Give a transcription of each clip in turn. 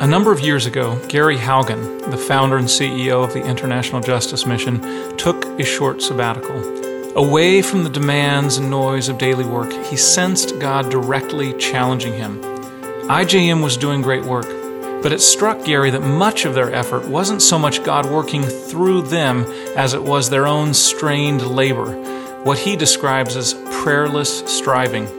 A number of years ago, Gary Haugen, the founder and CEO of the International Justice Mission, took a short sabbatical. Away from the demands and noise of daily work, he sensed God directly challenging him. IJM was doing great work, but it struck Gary that much of their effort wasn't so much God working through them as it was their own strained labor, what he describes as prayerless striving.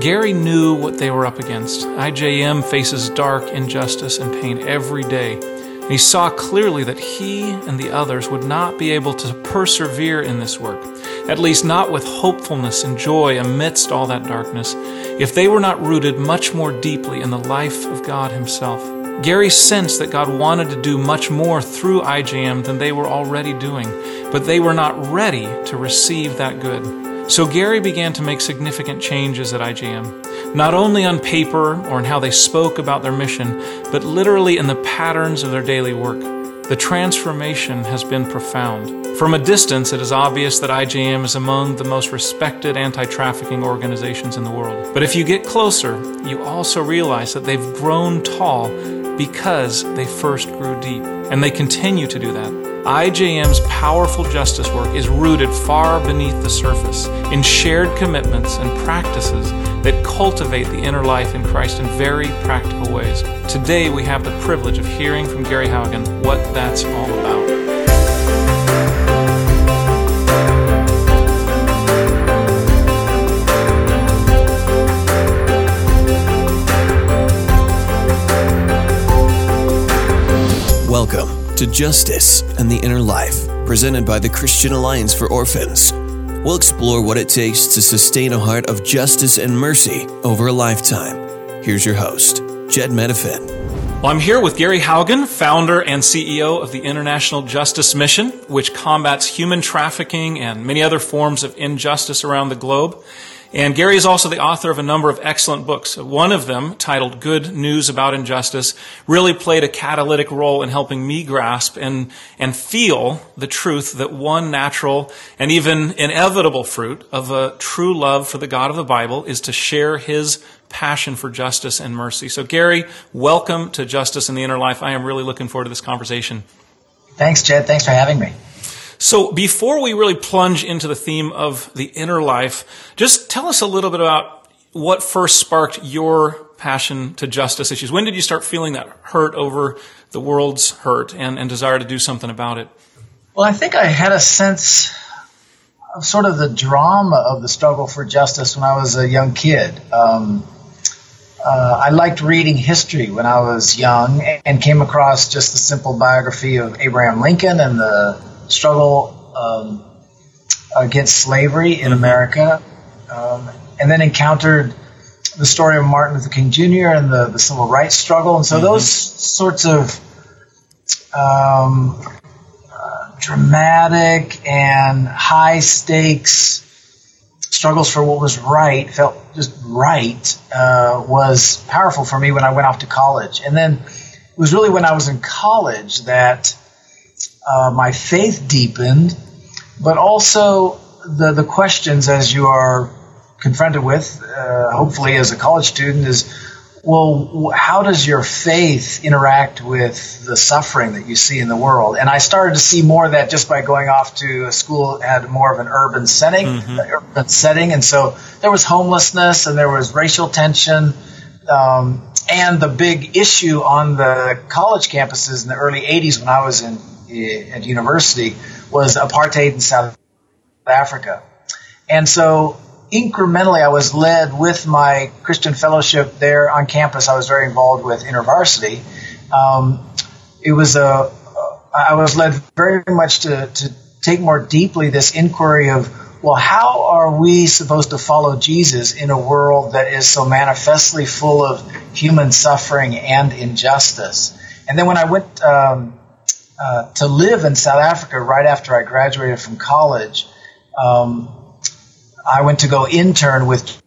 Gary knew what they were up against. IJM faces dark injustice and pain every day. And he saw clearly that he and the others would not be able to persevere in this work, at least not with hopefulness and joy amidst all that darkness, if they were not rooted much more deeply in the life of God Himself. Gary sensed that God wanted to do much more through IJM than they were already doing, but they were not ready to receive that good. So Gary began to make significant changes at IJM, not only on paper or in how they spoke about their mission, but literally in the patterns of their daily work. The transformation has been profound. From a distance, it is obvious that IJM is among the most respected anti trafficking organizations in the world. But if you get closer, you also realize that they've grown tall because they first grew deep, and they continue to do that. IJM's powerful justice work is rooted far beneath the surface in shared commitments and practices that cultivate the inner life in Christ in very practical ways. Today, we have the privilege of hearing from Gary Haugen what that's all about. To Justice and the Inner Life, presented by the Christian Alliance for Orphans. We'll explore what it takes to sustain a heart of justice and mercy over a lifetime. Here's your host, Jed Medefind. Well, I'm here with Gary Haugen, founder and CEO of the International Justice Mission, which combats human trafficking and many other forms of injustice around the globe. And Gary is also the author of a number of excellent books. One of them, titled Good News About Injustice, really played a catalytic role in helping me grasp and, and feel the truth that one natural and even inevitable fruit of a true love for the God of the Bible is to share his passion for justice and mercy. So, Gary, welcome to Justice in the Inner Life. I am really looking forward to this conversation. Thanks, Jed. Thanks for having me. So before we really plunge into the theme of the inner life, just tell us a little bit about what first sparked your passion to justice issues. When did you start feeling that hurt over the world's hurt and, and desire to do something about it? Well, I think I had a sense of sort of the drama of the struggle for justice when I was a young kid. Um, uh, I liked reading history when I was young and came across just the simple biography of Abraham Lincoln and the struggle um, against slavery in mm-hmm. America, um, and then encountered the story of Martin Luther King Jr. and the, the civil rights struggle. And so mm-hmm. those sorts of um, uh, dramatic and high stakes struggles for what was right felt just right uh, was powerful for me when I went off to college. And then it was really when I was in college that uh, my faith deepened, but also the, the questions as you are confronted with, uh, hopefully as a college student, is well, how does your faith interact with the suffering that you see in the world? And I started to see more of that just by going off to a school that had more of an urban setting, mm-hmm. urban setting, and so there was homelessness and there was racial tension. Um, and the big issue on the college campuses in the early 80s when I was in at university was apartheid in South Africa. And so incrementally, I was led with my Christian fellowship there on campus. I was very involved with InterVarsity. Um, it was a, I was led very much to, to take more deeply this inquiry of, well, how are we supposed to follow Jesus in a world that is so manifestly full of human suffering and injustice? And then when I went um, uh, to live in South Africa right after I graduated from college. Um, I went to go intern with.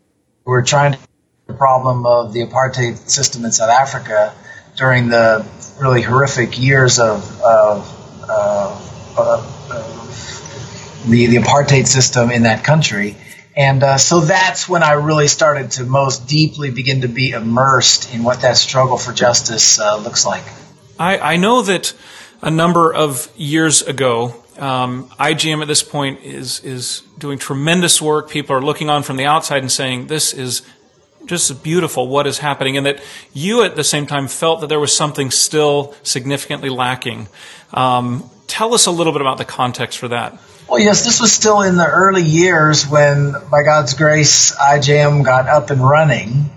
We were trying to the problem of the apartheid system in South Africa during the really horrific years of, of, uh, uh, the the apartheid system in that country. And uh, so that's when I really started to most deeply begin to be immersed in what that struggle for justice uh, looks like. I, I, know that a number of years ago, um, IJM at this point is is doing tremendous work. People are looking on from the outside and saying, "This is just beautiful. What is happening?" And that you, at the same time, felt that there was something still significantly lacking. Um, tell us a little bit about the context for that. Well, yes, this was still in the early years when, by God's grace, IJM got up and running.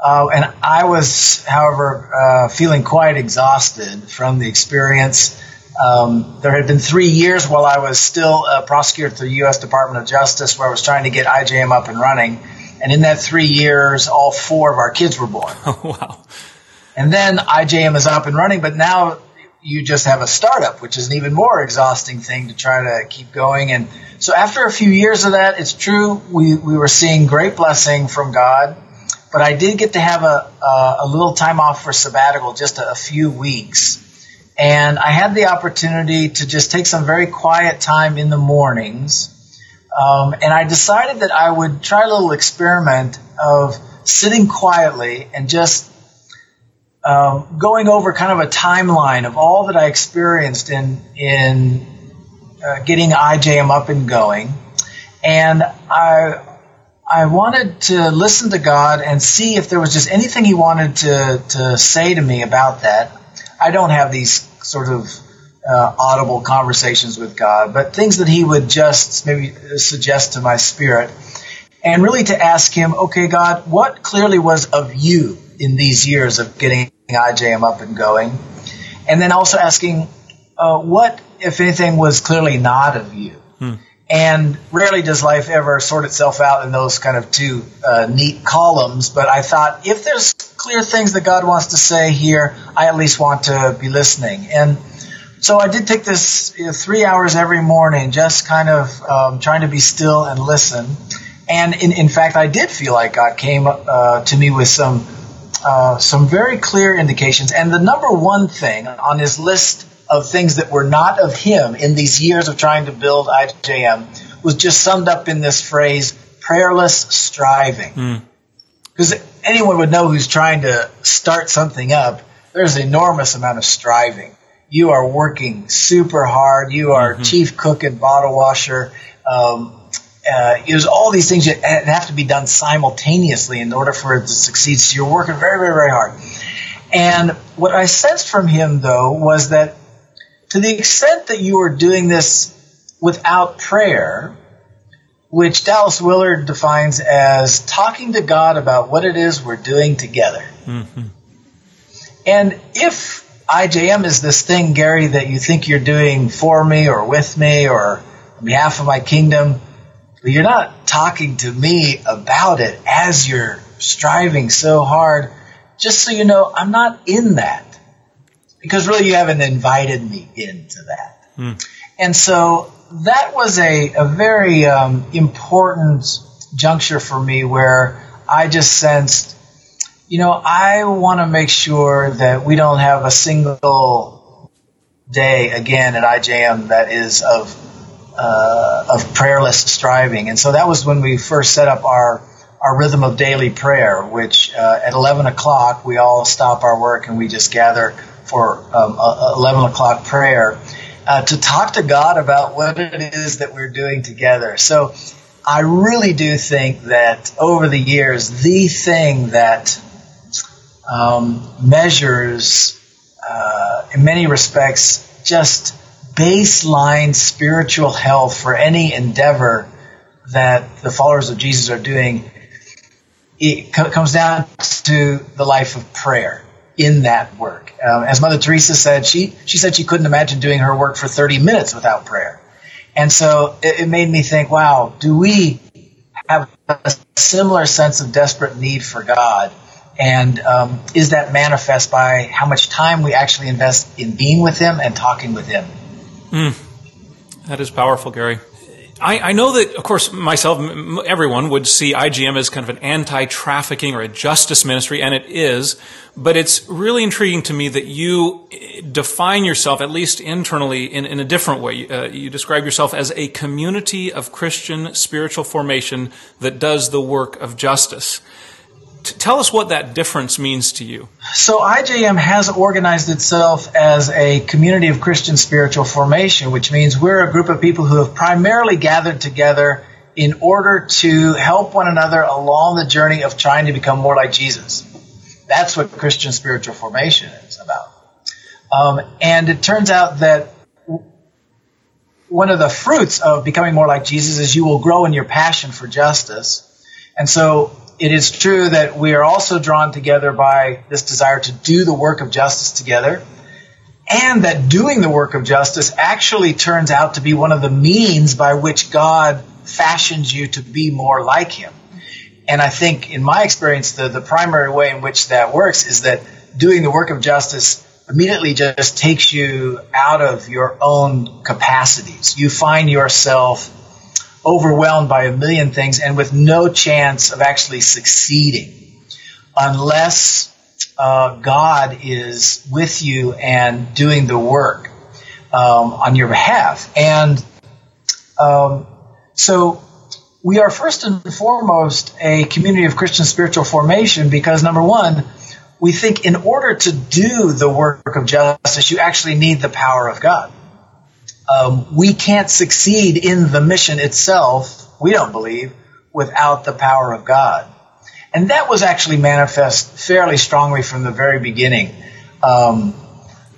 Uh, and I was, however, uh, feeling quite exhausted from the experience. Um, there had been three years while I was still a prosecutor at the U.S. Department of Justice where I was trying to get IJM up and running. And in that three years, all four of our kids were born. Oh, wow. And then IJM is up and running, but now you just have a startup, which is an even more exhausting thing to try to keep going. And so after a few years of that, it's true, we, we were seeing great blessing from God. But I did get to have a, a, a little time off for sabbatical, just a, a few weeks. And I had the opportunity to just take some very quiet time in the mornings. Um, and I decided that I would try a little experiment of sitting quietly and just um, going over kind of a timeline of all that I experienced in in uh, getting IJM up and going, and I I wanted to listen to God and see if there was just anything He wanted to to say to me about that. I don't have these sort of uh, audible conversations with God, but things that He would just maybe suggest to my spirit, and really to ask Him, okay, God, what clearly was of You in these years of getting IJM up and going. And then also asking, uh, what, if anything, was clearly not of you? Hmm. And rarely does life ever sort itself out in those kind of two uh, neat columns. But I thought if there's clear things that God wants to say here, I at least want to be listening. And so I did take this you know, three hours every morning, just kind of um, trying to be still and listen. And in, in fact, I did feel like God came uh, to me with some uh, some very clear indications. And the number one thing on his list of things that were not of him in these years of trying to build IJM was just summed up in this phrase prayerless striving. Because mm. anyone would know who's trying to start something up, there's an enormous amount of striving. You are working super hard. You are mm-hmm. chief cook and bottle washer. Um, uh, was all these things that have to be done simultaneously in order for it to succeed. So you're working very, very, very hard. And what I sensed from him, though, was that to the extent that you are doing this without prayer, which Dallas Willard defines as talking to God about what it is we're doing together. Mm-hmm. And if IJM is this thing, Gary, that you think you're doing for me or with me or on behalf of my kingdom, but you're not talking to me about it as you're striving so hard. Just so you know, I'm not in that. Because really, you haven't invited me into that. Mm. And so that was a, a very um, important juncture for me where I just sensed, you know, I want to make sure that we don't have a single day again at IJM that is of uh, of prayerless striving. And so that was when we first set up our our rhythm of daily prayer, which uh, at 11 o'clock we all stop our work and we just gather for um, 11 o'clock prayer uh, to talk to God about what it is that we're doing together. So I really do think that over the years, the thing that um, measures, uh, in many respects, just baseline spiritual health for any endeavor that the followers of Jesus are doing, it co- comes down to the life of prayer in that work. Um, as Mother Teresa said, she, she said she couldn't imagine doing her work for 30 minutes without prayer. And so it, it made me think, wow, do we have a similar sense of desperate need for God? And um, is that manifest by how much time we actually invest in being with Him and talking with Him? Mm, that is powerful, Gary. I, I, know that, of course, myself, everyone would see IJM as kind of an anti-trafficking or a justice ministry, and it is. But it's really intriguing to me that you eh, define yourself, at least internally, in, in a different way. Uh, you describe yourself as a community of Christian spiritual formation that does the work of justice. Tell us what that difference means to you. So, IJM has organized itself as a community of Christian spiritual formation, which means we're a group of people who have primarily gathered together in order to help one another along the journey of trying to become more like Jesus. That's what Christian spiritual formation is about. Um, and it turns out that one of the fruits of becoming more like Jesus is you will grow in your passion for justice. And so it is true that we are also drawn together by this desire to do the work of justice together, and that doing the work of justice actually turns out to be one of the means by which God fashions you to be more like Him. And I think, in my experience, the, the primary way in which that works is that doing the work of justice immediately just takes you out of your own capacities. You find yourself overwhelmed by a million things and with no chance of actually succeeding unless uh, God is with you and doing the work um, on your behalf. And um, so we are first and foremost a community of Christian spiritual formation because, number one, we think in order to do the work of justice, you actually need the power of God um, we can't succeed in the mission itself, we don't believe, without the power of God. And that was actually manifest fairly strongly from the very beginning. Um,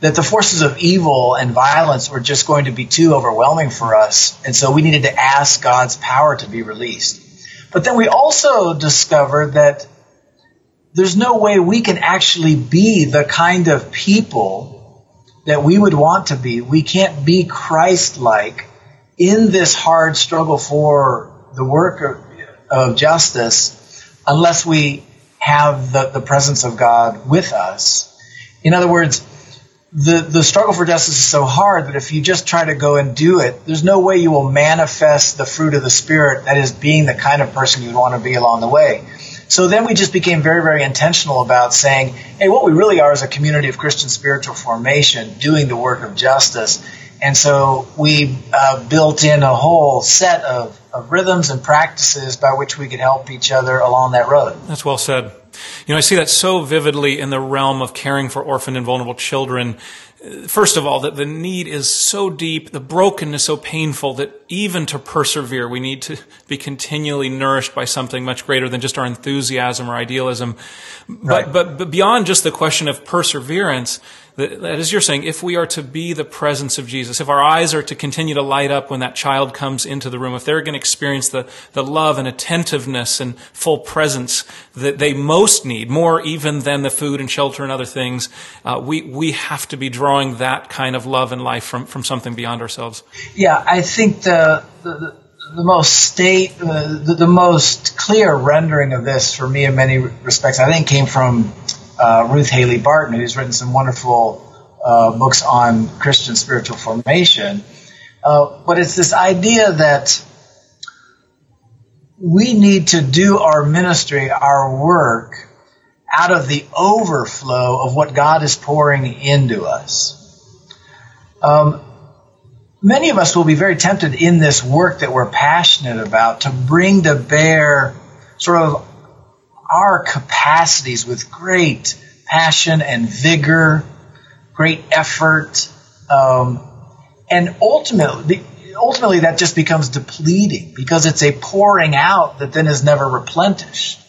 that the forces of evil and violence were just going to be too overwhelming for us. And so we needed to ask God's power to be released. But then we also discovered that there's no way we can actually be the kind of people that we would want to be. We can't be Christ like in this hard struggle for the work of, of justice unless we have the, the presence of God with us. In other words, the, the struggle for justice is so hard that if you just try to go and do it, there's no way you will manifest the fruit of the Spirit, that is, being the kind of person you'd want to be along the way. So then we just became very, very intentional about saying, hey, what we really are is a community of Christian spiritual formation doing the work of justice. And so we uh, built in a whole set of, of rhythms and practices by which we could help each other along that road. That's well said. You know, I see that so vividly in the realm of caring for orphaned and vulnerable children First of all, that the need is so deep, the brokenness so painful that even to persevere, we need to be continually nourished by something much greater than just our enthusiasm or idealism. Right. But, but, but beyond just the question of perseverance, that, that as you're saying, if we are to be the presence of Jesus, if our eyes are to continue to light up when that child comes into the room, if they're going to experience the, the love and attentiveness and full presence that they most need, more even than the food and shelter and other things, uh, we, we have to be drawing that kind of love and life from, from something beyond ourselves. Yeah, I think the, the, the most state, uh, the, the, most clear rendering of this for me in many respects, I think came from uh, Ruth Haley Barton, who's written some wonderful uh, books on Christian spiritual formation. Uh, but it's this idea that we need to do our ministry, our work, out of the overflow of what God is pouring into us. Um, many of us will be very tempted in this work that we're passionate about to bring to bear sort of our capacities with great passion and vigor, great effort, um, and ultimately, ultimately that just becomes depleting because it's a pouring out that then is never replenished.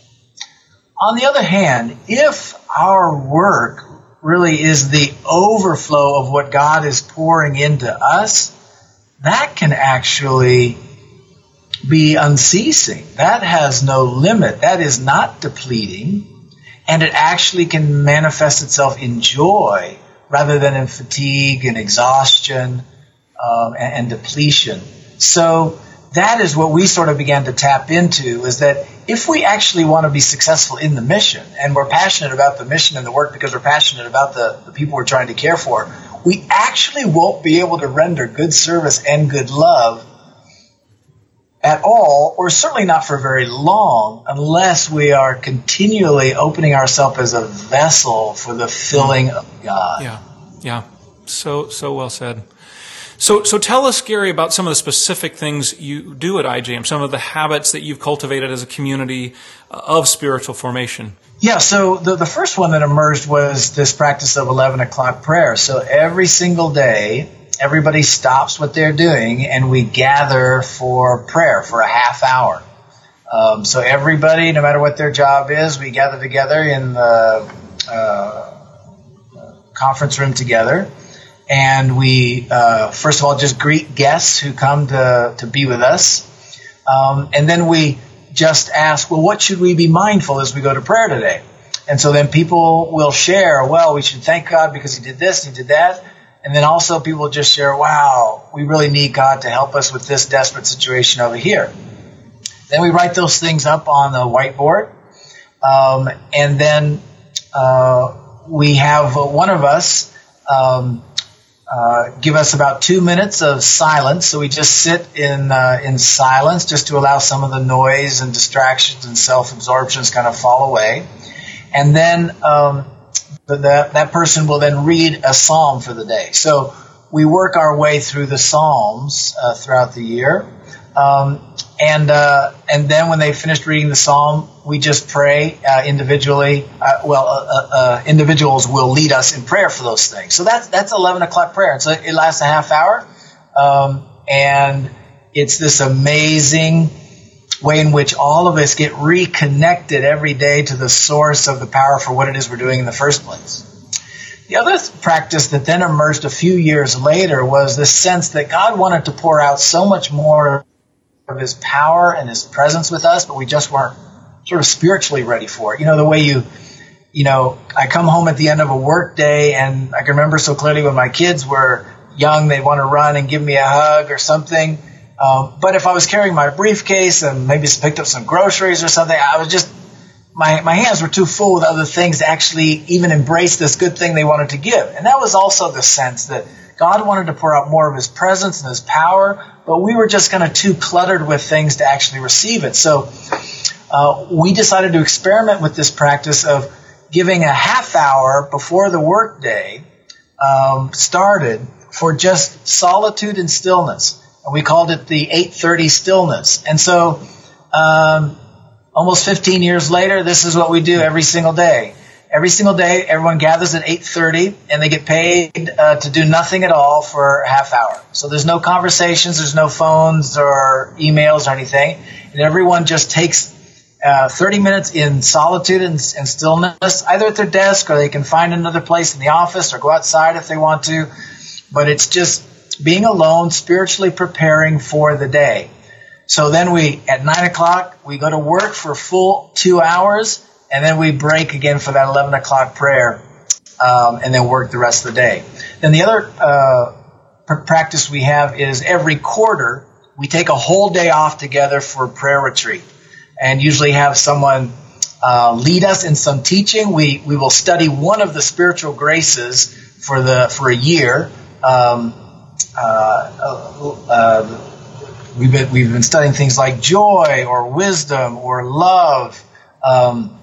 On the other hand, if our work really is the overflow of what God is pouring into us, that can actually be unceasing. That has no limit. That is not depleting. And it actually can manifest itself in joy rather than in fatigue and exhaustion um, and, and depletion. So that is what we sort of began to tap into is that if we actually want to be successful in the mission and we're passionate about the mission and the work because we're passionate about the, the people we're trying to care for, we actually won't be able to render good service and good love at all, or certainly not for very long, unless we are continually opening ourselves as a vessel for the filling of God. Yeah, yeah. So, so well said. So, so tell us, Gary, about some of the specific things you do at IJM, some of the habits that you've cultivated as a community of spiritual formation. Yeah, so the, the first one that emerged was this practice of 11 o'clock prayer. So every single day, everybody stops what they're doing and we gather for prayer for a half hour. Um, so everybody, no matter what their job is, we gather together in the uh, conference room together and we uh, first of all just greet guests who come to, to be with us um, and then we just ask well what should we be mindful as we go to prayer today? And so then people will share well we should thank god because he did this he did that. And then also people just share wow we really need god to help us with this desperate situation over here. Then we write those things up on the whiteboard. Um, and then uh, we have one of us um, uh, give us about two minutes of silence. So we just sit in uh, in silence, just to allow some of the noise and distractions and self absorptions kind of fall away. And then um, the, that person will then read a psalm for the day. So we work our way through the psalms uh, throughout the year. Um, and uh, and then when they finished reading the psalm, we just pray uh, individually. Uh, well, uh, uh, uh, individuals will lead us in prayer for those things. So that's that's eleven o'clock prayer. So it lasts a half hour, um, and it's this amazing way in which all of us get reconnected every day to the source of the power for what it is we're doing in the first place. The other practice that then emerged a few years later was the sense that God wanted to pour out so much more of his power and his presence with us, but we just weren't sort of spiritually ready for it. You know, the way you, you know, I come home at the end of a work day and I can remember so clearly when my kids were young, they'd want to run and give me a hug or something. Um, but if I was carrying my briefcase and maybe picked up some groceries or something, I was just, my, my hands were too full with other things to actually even embrace this good thing they wanted to give. And that was also the sense that God wanted to pour out more of his presence and his power, but we were just kind of too cluttered with things to actually receive it. So uh, we decided to experiment with this practice of giving a half hour before the workday um, started for just solitude and stillness. And we called it the 830 stillness. And so um, almost 15 years later, this is what we do every single day every single day everyone gathers at 8.30 and they get paid uh, to do nothing at all for a half hour. So there's no conversations there's no phones or emails or anything. And everyone just takes uh, 30 minutes in solitude and, and, stillness either at their desk or they can find another place in the office or go outside if they want to. But it's just being alone spiritually preparing for the day. So then we at 9 o'clock we go to work for full two hours and then we break again for that 11 o'clock prayer, um, and then work the rest of the day. Then the other uh, pr- practice we have is every quarter we take a whole day off together for prayer retreat, and usually have someone uh, lead us in some teaching. We we will study one of the spiritual graces for the for a year. Um, uh, uh we've been we've been studying things like joy or wisdom or love. Um,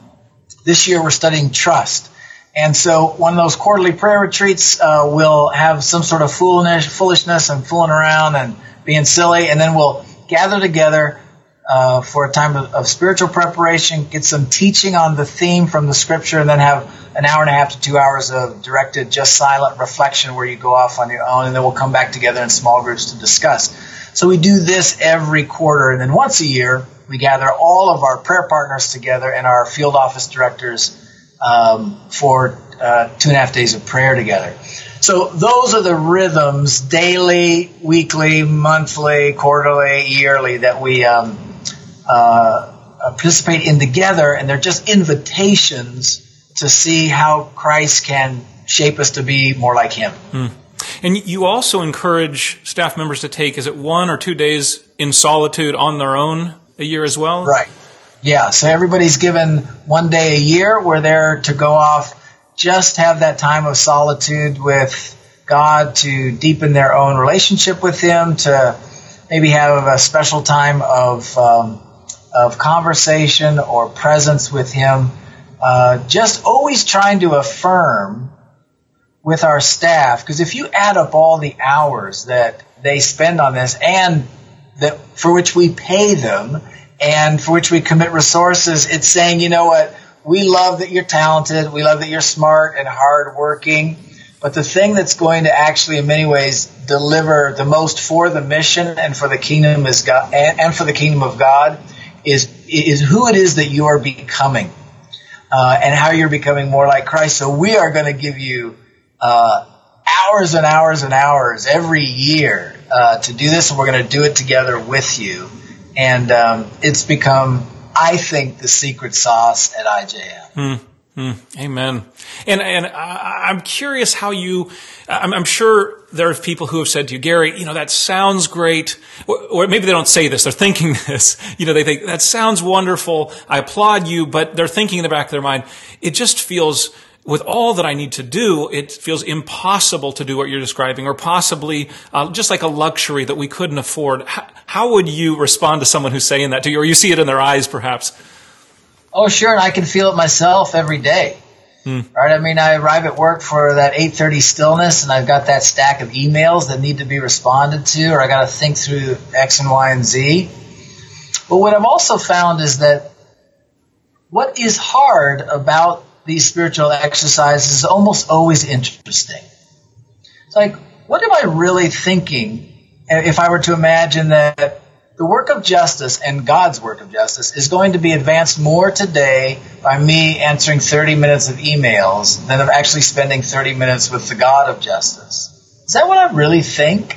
this year we're studying trust. And so one of those quarterly prayer retreats uh, will have some sort of foolish, foolishness and fooling around and being silly, and then we'll gather together uh, for a time of, of, spiritual preparation, get some teaching on the theme from the scripture, and then have an hour and a half to two hours of directed, just silent reflection where you go off on your own, and then we'll come back together in small groups to discuss. So we do this every quarter, and then once a year, we gather all of our prayer partners together and our field office directors um, for uh, two and a half days of prayer together. So those are the rhythms, daily, weekly, monthly, quarterly, yearly, that we um, uh, participate in together, and they're just invitations to see how Christ can shape us to be more like Him. Mm. And you also encourage staff members to take, is it one or two days in solitude on their own a year as well? Right. Yeah. So everybody's given one day a year where they're to go off, just have that time of solitude with God to deepen their own relationship with Him, to maybe have a special time of um, of conversation or presence with Him. Uh, just always trying to affirm with our staff, because if you add up all the hours that they spend on this and that for which we pay them and for which we commit resources, it's saying, you know what, we love that you're talented, we love that you're smart and hardworking, but the thing that's going to actually, in many ways, deliver the most for the mission and for the kingdom is God, and, and for the kingdom of God is is who it is that you are becoming, uh, and how you're becoming more like Christ. So we are going to give you uh, hours and hours and hours every year uh, to do this, and we're going to do it together with you. And um, it's become, I think, the secret sauce at IJM. Hmm. Mm, amen. And and I, am curious how you. I'm, I'm, sure there are people who have said to you, Gary, you know that sounds great, or, or, maybe they don't say this. They're thinking this. You know, they think that sounds wonderful. I applaud you, but they're thinking in the back of their mind, it just feels. With all that I need to do, it feels impossible to do what you're describing, or possibly uh, just like a luxury that we couldn't afford. How, how would you respond to someone who's saying that to you, or you see it in their eyes, perhaps? Oh, sure, and I can feel it myself every day. Hmm. Right? I mean, I arrive at work for that 8:30 stillness, and I've got that stack of emails that need to be responded to, or I got to think through X and Y and Z. But what I've also found is that what is hard about these spiritual exercises is almost always interesting. It's like, what am I really thinking if I were to imagine that the work of justice and God's work of justice is going to be advanced more today by me answering 30 minutes of emails than of actually spending 30 minutes with the God of justice. Is that what I really think?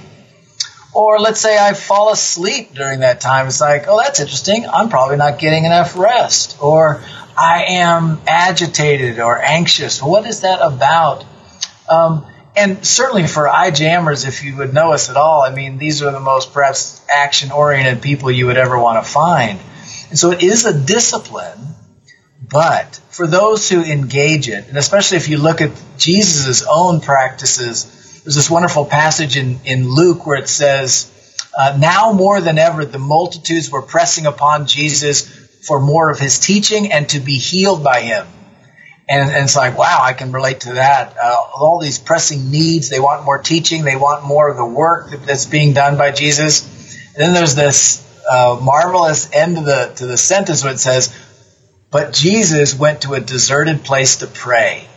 Or let's say I fall asleep during that time. It's like, oh, that's interesting. I'm probably not getting enough rest. Or I am agitated or anxious. What is that about? Um, and certainly for IJMers, if you would know us at all, I mean, these are the most perhaps action oriented people you would ever want to find. And so it is a discipline, but for those who engage it, and especially if you look at Jesus' own practices, there's this wonderful passage in, in Luke where it says, uh, Now more than ever, the multitudes were pressing upon Jesus for more of his teaching and to be healed by him. And, and, it's like, wow, I can relate to that. Uh, all these pressing needs, they want more teaching, they want more of the work that's being done by Jesus. And then there's this uh, marvelous end of the to the sentence where it says, "But Jesus went to a deserted place to pray."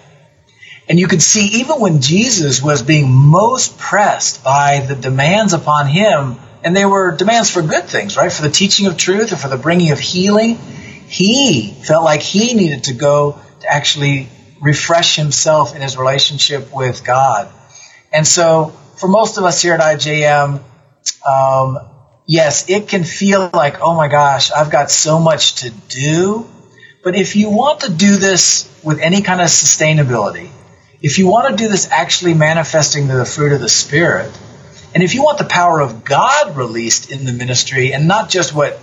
And you could see even when Jesus was being most pressed by the demands upon him, and they were demands for good things, right? For the teaching of truth or for the bringing of healing, he felt like he needed to go to actually refresh himself in his relationship with God. And so, for most of us here at IJM, um, yes, it can feel like, oh my gosh, I've got so much to do. But if you want to do this with any kind of sustainability, if you want to do this actually manifesting the fruit of the Spirit, and if you want the power of God released in the ministry and not just what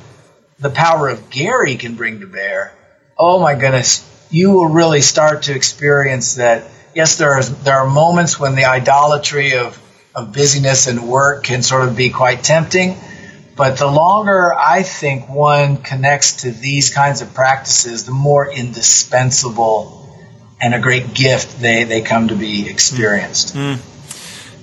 the power of Gary can bring to bear, oh my goodness, you will really start to experience that. Yes, there are there are moments when the idolatry of of busyness and work can sort of be quite tempting, but the longer I think one connects to these kinds of practices, the more indispensable and a great gift they, they come to be experienced. Mm.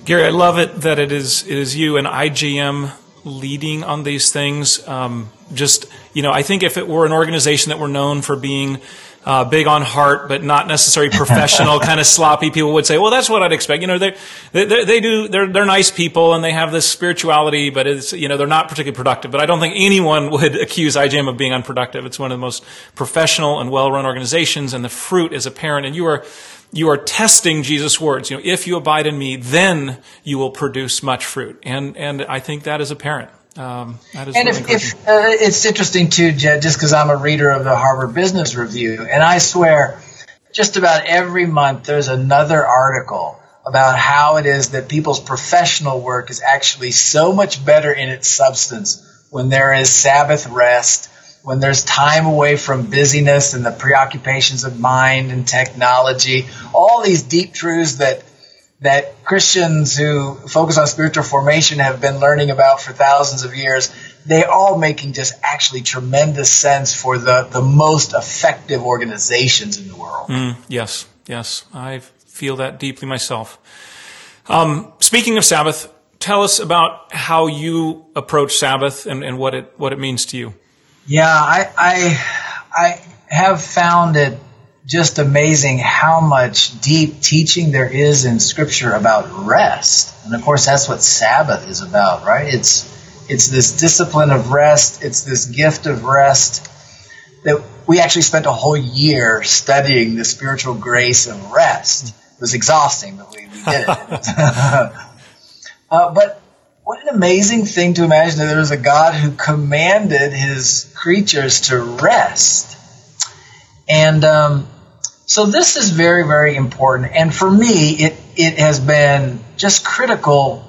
Gary, I love it that it is it is you and IJM leading on these things. Um, just you know, I think if it were an organization that were known for being uh, big on heart, but not necessarily professional, kind of sloppy people would say, well, that's what I'd expect. You know, they, they, they do, they're, they're nice people and they have this spirituality, but it's, you know, they're not particularly productive. But I don't think anyone would accuse IJM of being unproductive. It's one of the most professional and well-run organizations and the fruit is apparent. And you are, you are testing Jesus' words. You know, if you abide in me, then you will produce much fruit. And, and I think that is apparent. Um, and if, if uh, it's interesting too, Jed, just because I'm a reader of the Harvard Business Review, and I swear, just about every month there's another article about how it is that people's professional work is actually so much better in its substance when there is Sabbath rest, when there's time away from busyness and the preoccupations of mind and technology, all these deep truths that that Christians who focus on spiritual formation have been learning about for thousands of years, they all making just actually tremendous sense for the, the most effective organizations in the world. Mm, yes, yes. I feel that deeply myself. Um, speaking of Sabbath, tell us about how you approach Sabbath and, and what it what it means to you. Yeah, I, I I have found it just amazing how much deep teaching there is in Scripture about rest. And of course, that's what Sabbath is about, right? It's it's this discipline of rest. It's this gift of rest that we actually spent a whole year studying the spiritual grace of rest. It was exhausting, but we, we did it. uh, but what an amazing thing to imagine that there was a God who commanded his creatures to rest. And um, so this is very, very important. And for me, it, it has been just critical,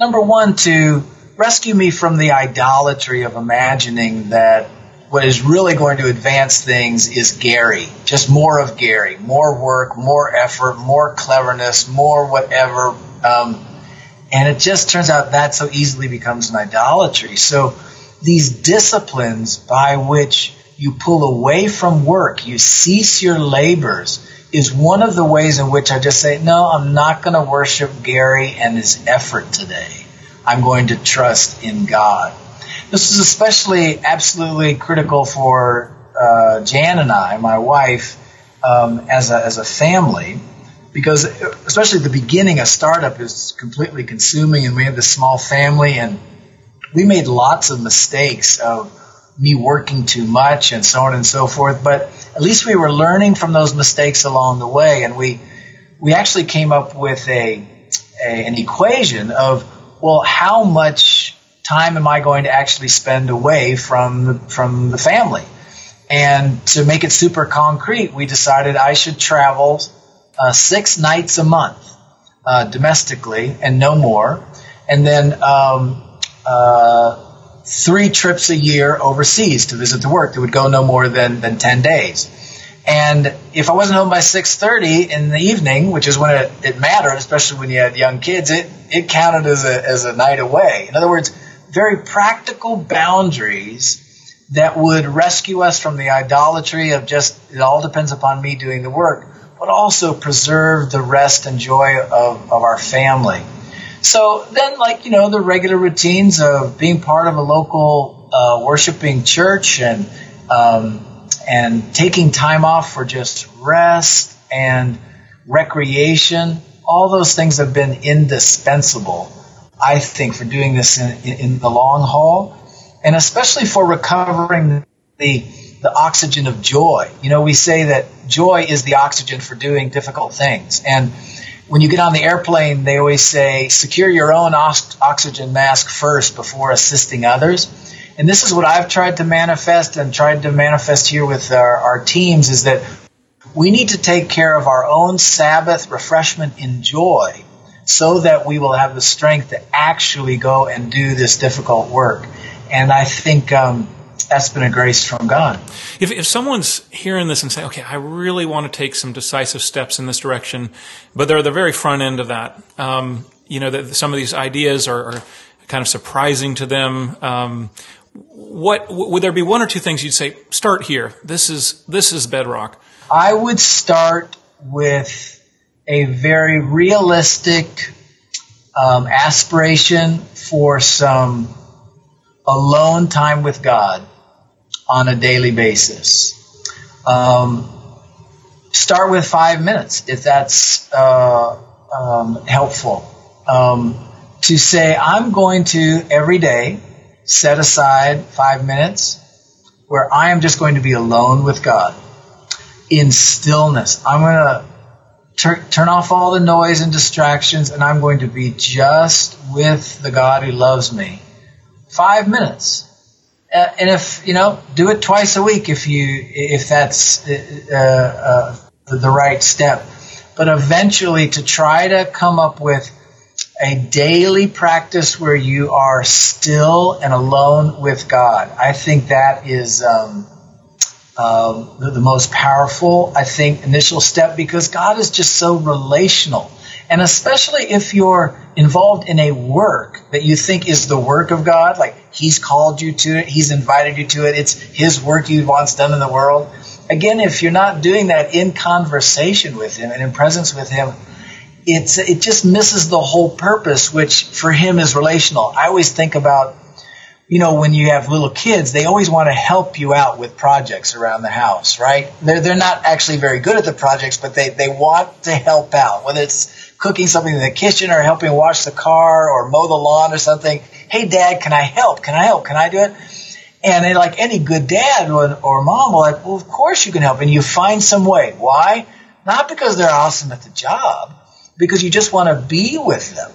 number one, to rescue me from the idolatry of imagining that what is really going to advance things is Gary. Just more of Gary, more work, more effort, more cleverness, more whatever. Um, and it just turns out that so easily becomes an idolatry. So these disciplines by which you pull away from work, you cease your labors, is one of the ways in which I just say, no, I'm not going to worship Gary and his effort today. I'm going to trust in God. This is especially absolutely critical for uh, Jan and I, my wife, um, as, a, as a family, because especially the beginning, a startup is completely consuming, and we had this small family, and we made lots of mistakes of me working too much and so on and so forth. But at least we were learning from those mistakes along the way, and we we actually came up with a, a an equation of well, how much time am I going to actually spend away from the, from the family? And to make it super concrete, we decided I should travel uh, six nights a month uh, domestically and no more, and then um, uh, three trips a year overseas to visit the work that would go no more than, than 10 days. And if I wasn't home by 6:30 in the evening, which is when it, it mattered, especially when you had young kids, it, it counted as a, as a night away. In other words, very practical boundaries that would rescue us from the idolatry of just it all depends upon me doing the work, but also preserve the rest and joy of, of our family. So then, like, you know, the regular routines of being part of a local uh, worshiping church and, um, and taking time off for just rest and recreation, all those things have been indispensable, I think, for doing this in, in the long haul and especially for recovering the, the oxygen of joy. You know, we say that joy is the oxygen for doing difficult things. And when you get on the airplane, they always say secure your own oxygen mask first before assisting others. And this is what I've tried to manifest and tried to manifest here with our, our teams is that we need to take care of our own Sabbath refreshment in joy so that we will have the strength to actually go and do this difficult work. And I think um, that's been a grace from God. If, if someone's hearing this and saying, okay, I really want to take some decisive steps in this direction, but they're at the very front end of that, um, you know, that some of these ideas are, are, kind of surprising to them. Um, what would there be one or two things you'd say? Start here. This is this is bedrock. I would start with a very realistic um, aspiration for some alone time with God on a daily basis. Um, start with five minutes if that's uh, um, helpful. Um, to say, I'm going to every day set aside five minutes where I am just going to be alone with God in stillness. I'm going to tur- turn off all the noise and distractions and I'm going to be just with the God who loves me. Five minutes uh, and if you know, do it twice a week if you if that's uh, uh, the right step. But eventually, to try to come up with a daily practice where you are still and alone with God, I think that is um, um, the, the most powerful. I think initial step because God is just so relational. And especially if you're involved in a work that you think is the work of God, like He's called you to it, He's invited you to it, it's His work He wants done in the world. Again, if you're not doing that in conversation with Him and in presence with Him, it's, it just misses the whole purpose, which for Him is relational. I always think about you know, when you have little kids, they always want to help you out with projects around the house, right? They're, they're not actually very good at the projects, but they, they want to help out, whether it's cooking something in the kitchen or helping wash the car or mow the lawn or something. Hey, dad, can I help? Can I help? Can I do it? And like any good dad or, or mom will like, well, of course you can help. And you find some way. Why? Not because they're awesome at the job, because you just want to be with them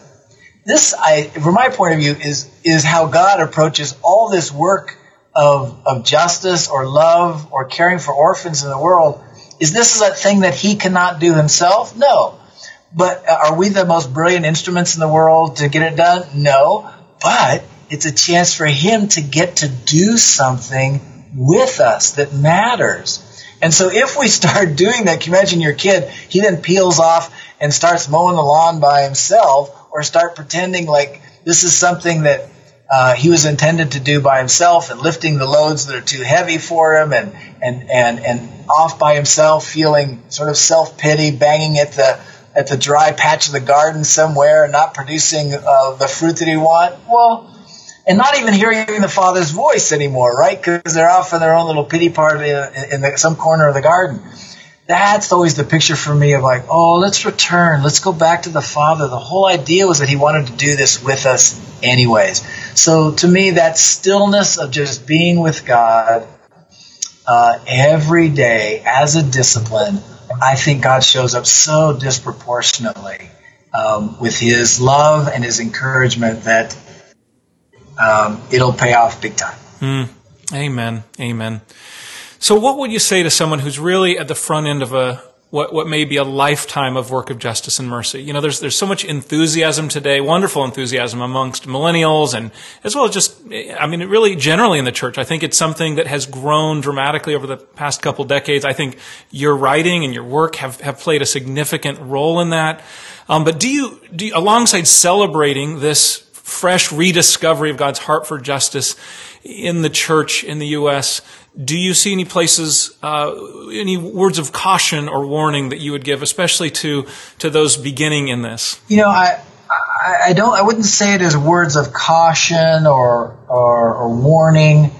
this, I, from my point of view, is is how God approaches all this work of of justice or love or caring for orphans in the world. Is this a thing that He cannot do Himself? No. But are we the most brilliant instruments in the world to get it done? No. But it's a chance for Him to get to do something with us that matters. And so if we start doing that, can you imagine your kid, he then peels off and starts mowing the lawn by himself or start pretending like this is something that uh, he was intended to do by himself and lifting the loads that are too heavy for him and and and and off by himself feeling sort of self-pity banging at the at the dry patch of the garden somewhere and not producing uh, the fruit that he want well and not even hearing the father's voice anymore right because they're off in their own little pity party in, in the, some corner of the garden that's always the picture for me of like, oh, let's return. Let's go back to the Father. The whole idea was that He wanted to do this with us, anyways. So to me, that stillness of just being with God uh, every day as a discipline, I think God shows up so disproportionately um, with His love and His encouragement that um, it'll pay off big time. Mm. Amen. Amen. So, what would you say to someone who's really at the front end of a what, what may be a lifetime of work of justice and mercy. You know, there's, there's so much enthusiasm today, wonderful enthusiasm amongst millennials and as well as just, I mean, really generally in the church. I think it's something that has grown dramatically over the past couple decades. I think your writing and your work have, have played a significant role in that. Um, but do you, do you, alongside celebrating this fresh rediscovery of God's heart for justice in the church in the U.S., do you see any places, uh, any words of caution or warning that you would give, especially to to those beginning in this? You know, I I, don't. I wouldn't say it as words of caution or, or, or warning,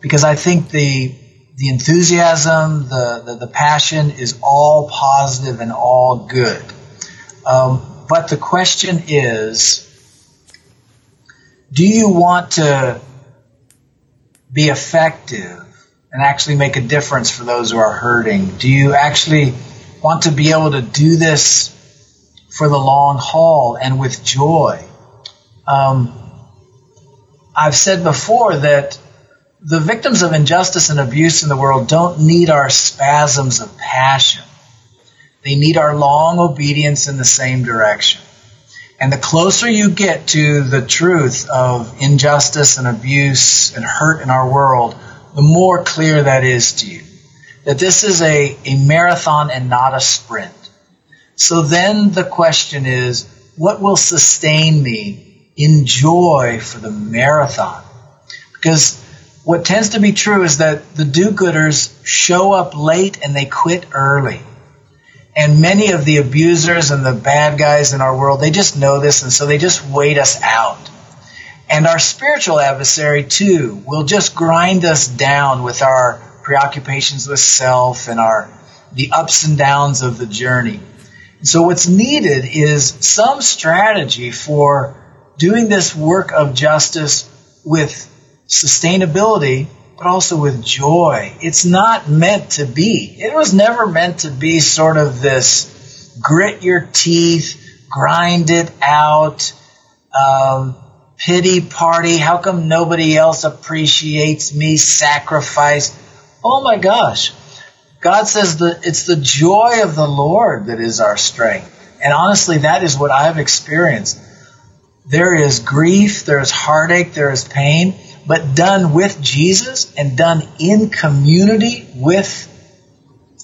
because I think the the enthusiasm, the, the, the passion is all positive and all good. Um, but the question is, do you want to be effective and actually make a difference for those who are hurting? Do you actually want to be able to do this for the long haul and with joy? Um, I've said before that the victims of injustice and abuse in the world don't need our spasms of passion. They need our long obedience in the same direction. And the closer you get to the truth of injustice and abuse and hurt in our world, the more clear that is to you. That this is a, a marathon and not a sprint. So then the question is, what will sustain me in joy for the marathon? Because what tends to be true is that the do-gooders show up late and they quit early. And many of the abusers and the bad guys in our world, they just know this and so they just wait us out. And our spiritual adversary, too, will just grind us down with our preoccupations with self and our the ups and downs of the journey. So what's needed is some strategy for doing this work of justice with sustainability, but also with joy. It's not meant to be. It was never meant to be sort of this grit your teeth, grind it out, um, pity party. How come nobody else appreciates me sacrifice? Oh my gosh. God says that it's the joy of the Lord that is our strength. And honestly, that is what I've experienced. There is grief, there is heartache, there is pain, but done with Jesus and done in community with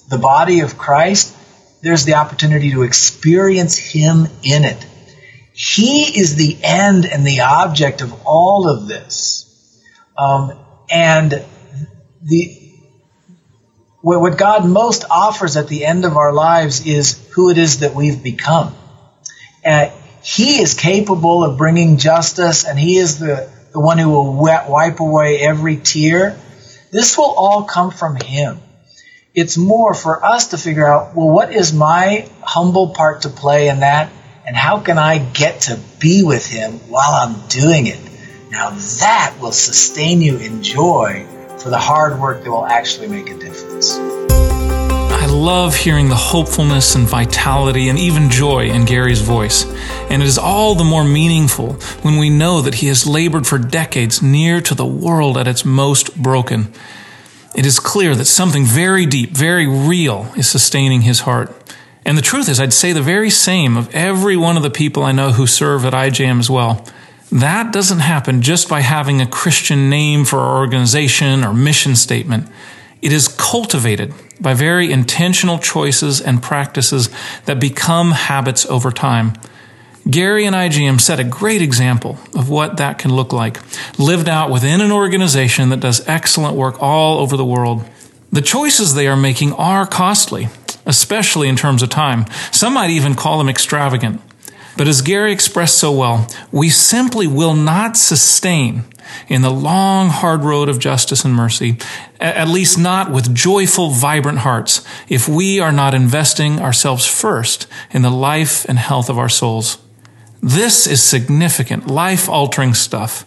the body of Christ, there's the opportunity to experience Him in it. He is the end and the object of all of this. Um, and the what God most offers at the end of our lives is who it is that we've become. Uh, he is capable of bringing justice, and He is the, the one who will wipe away every tear. This will all come from Him. It's more for us to figure out, well, what is my humble part to play in that? And how can I get to be with Him while I'm doing it? Now that will sustain you in joy for the hard work that will actually make a difference. I love hearing the hopefulness and vitality and even joy in Gary's voice. And it is all the more meaningful when we know that he has labored for decades near to the world at its most broken. It is clear that something very deep, very real is sustaining his heart. And the truth is, I'd say the very same of every one of the people I know who serve at IJM as well. That doesn't happen just by having a Christian name for our organization or mission statement. It is cultivated by very intentional choices and practices that become habits over time. Gary and IJM set a great example of what that can look like, lived out within an organization that does excellent work all over the world. The choices they are making are costly, especially in terms of time. Some might even call them extravagant. But as Gary expressed so well, we simply will not sustain in the long, hard road of justice and mercy, at least not with joyful, vibrant hearts, if we are not investing ourselves first in the life and health of our souls. This is significant, life altering stuff.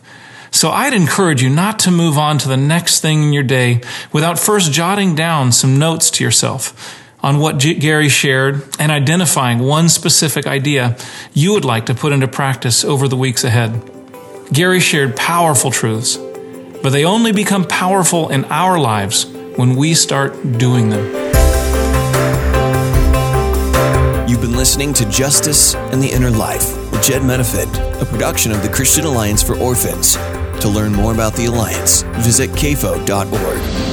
So I'd encourage you not to move on to the next thing in your day without first jotting down some notes to yourself on what Gary shared and identifying one specific idea you would like to put into practice over the weeks ahead. Gary shared powerful truths, but they only become powerful in our lives when we start doing them. You've been listening to Justice and the Inner Life with Jedd Medefind, a production of the Christian Alliance for Orphans. To learn more about the Alliance, visit cafo.org.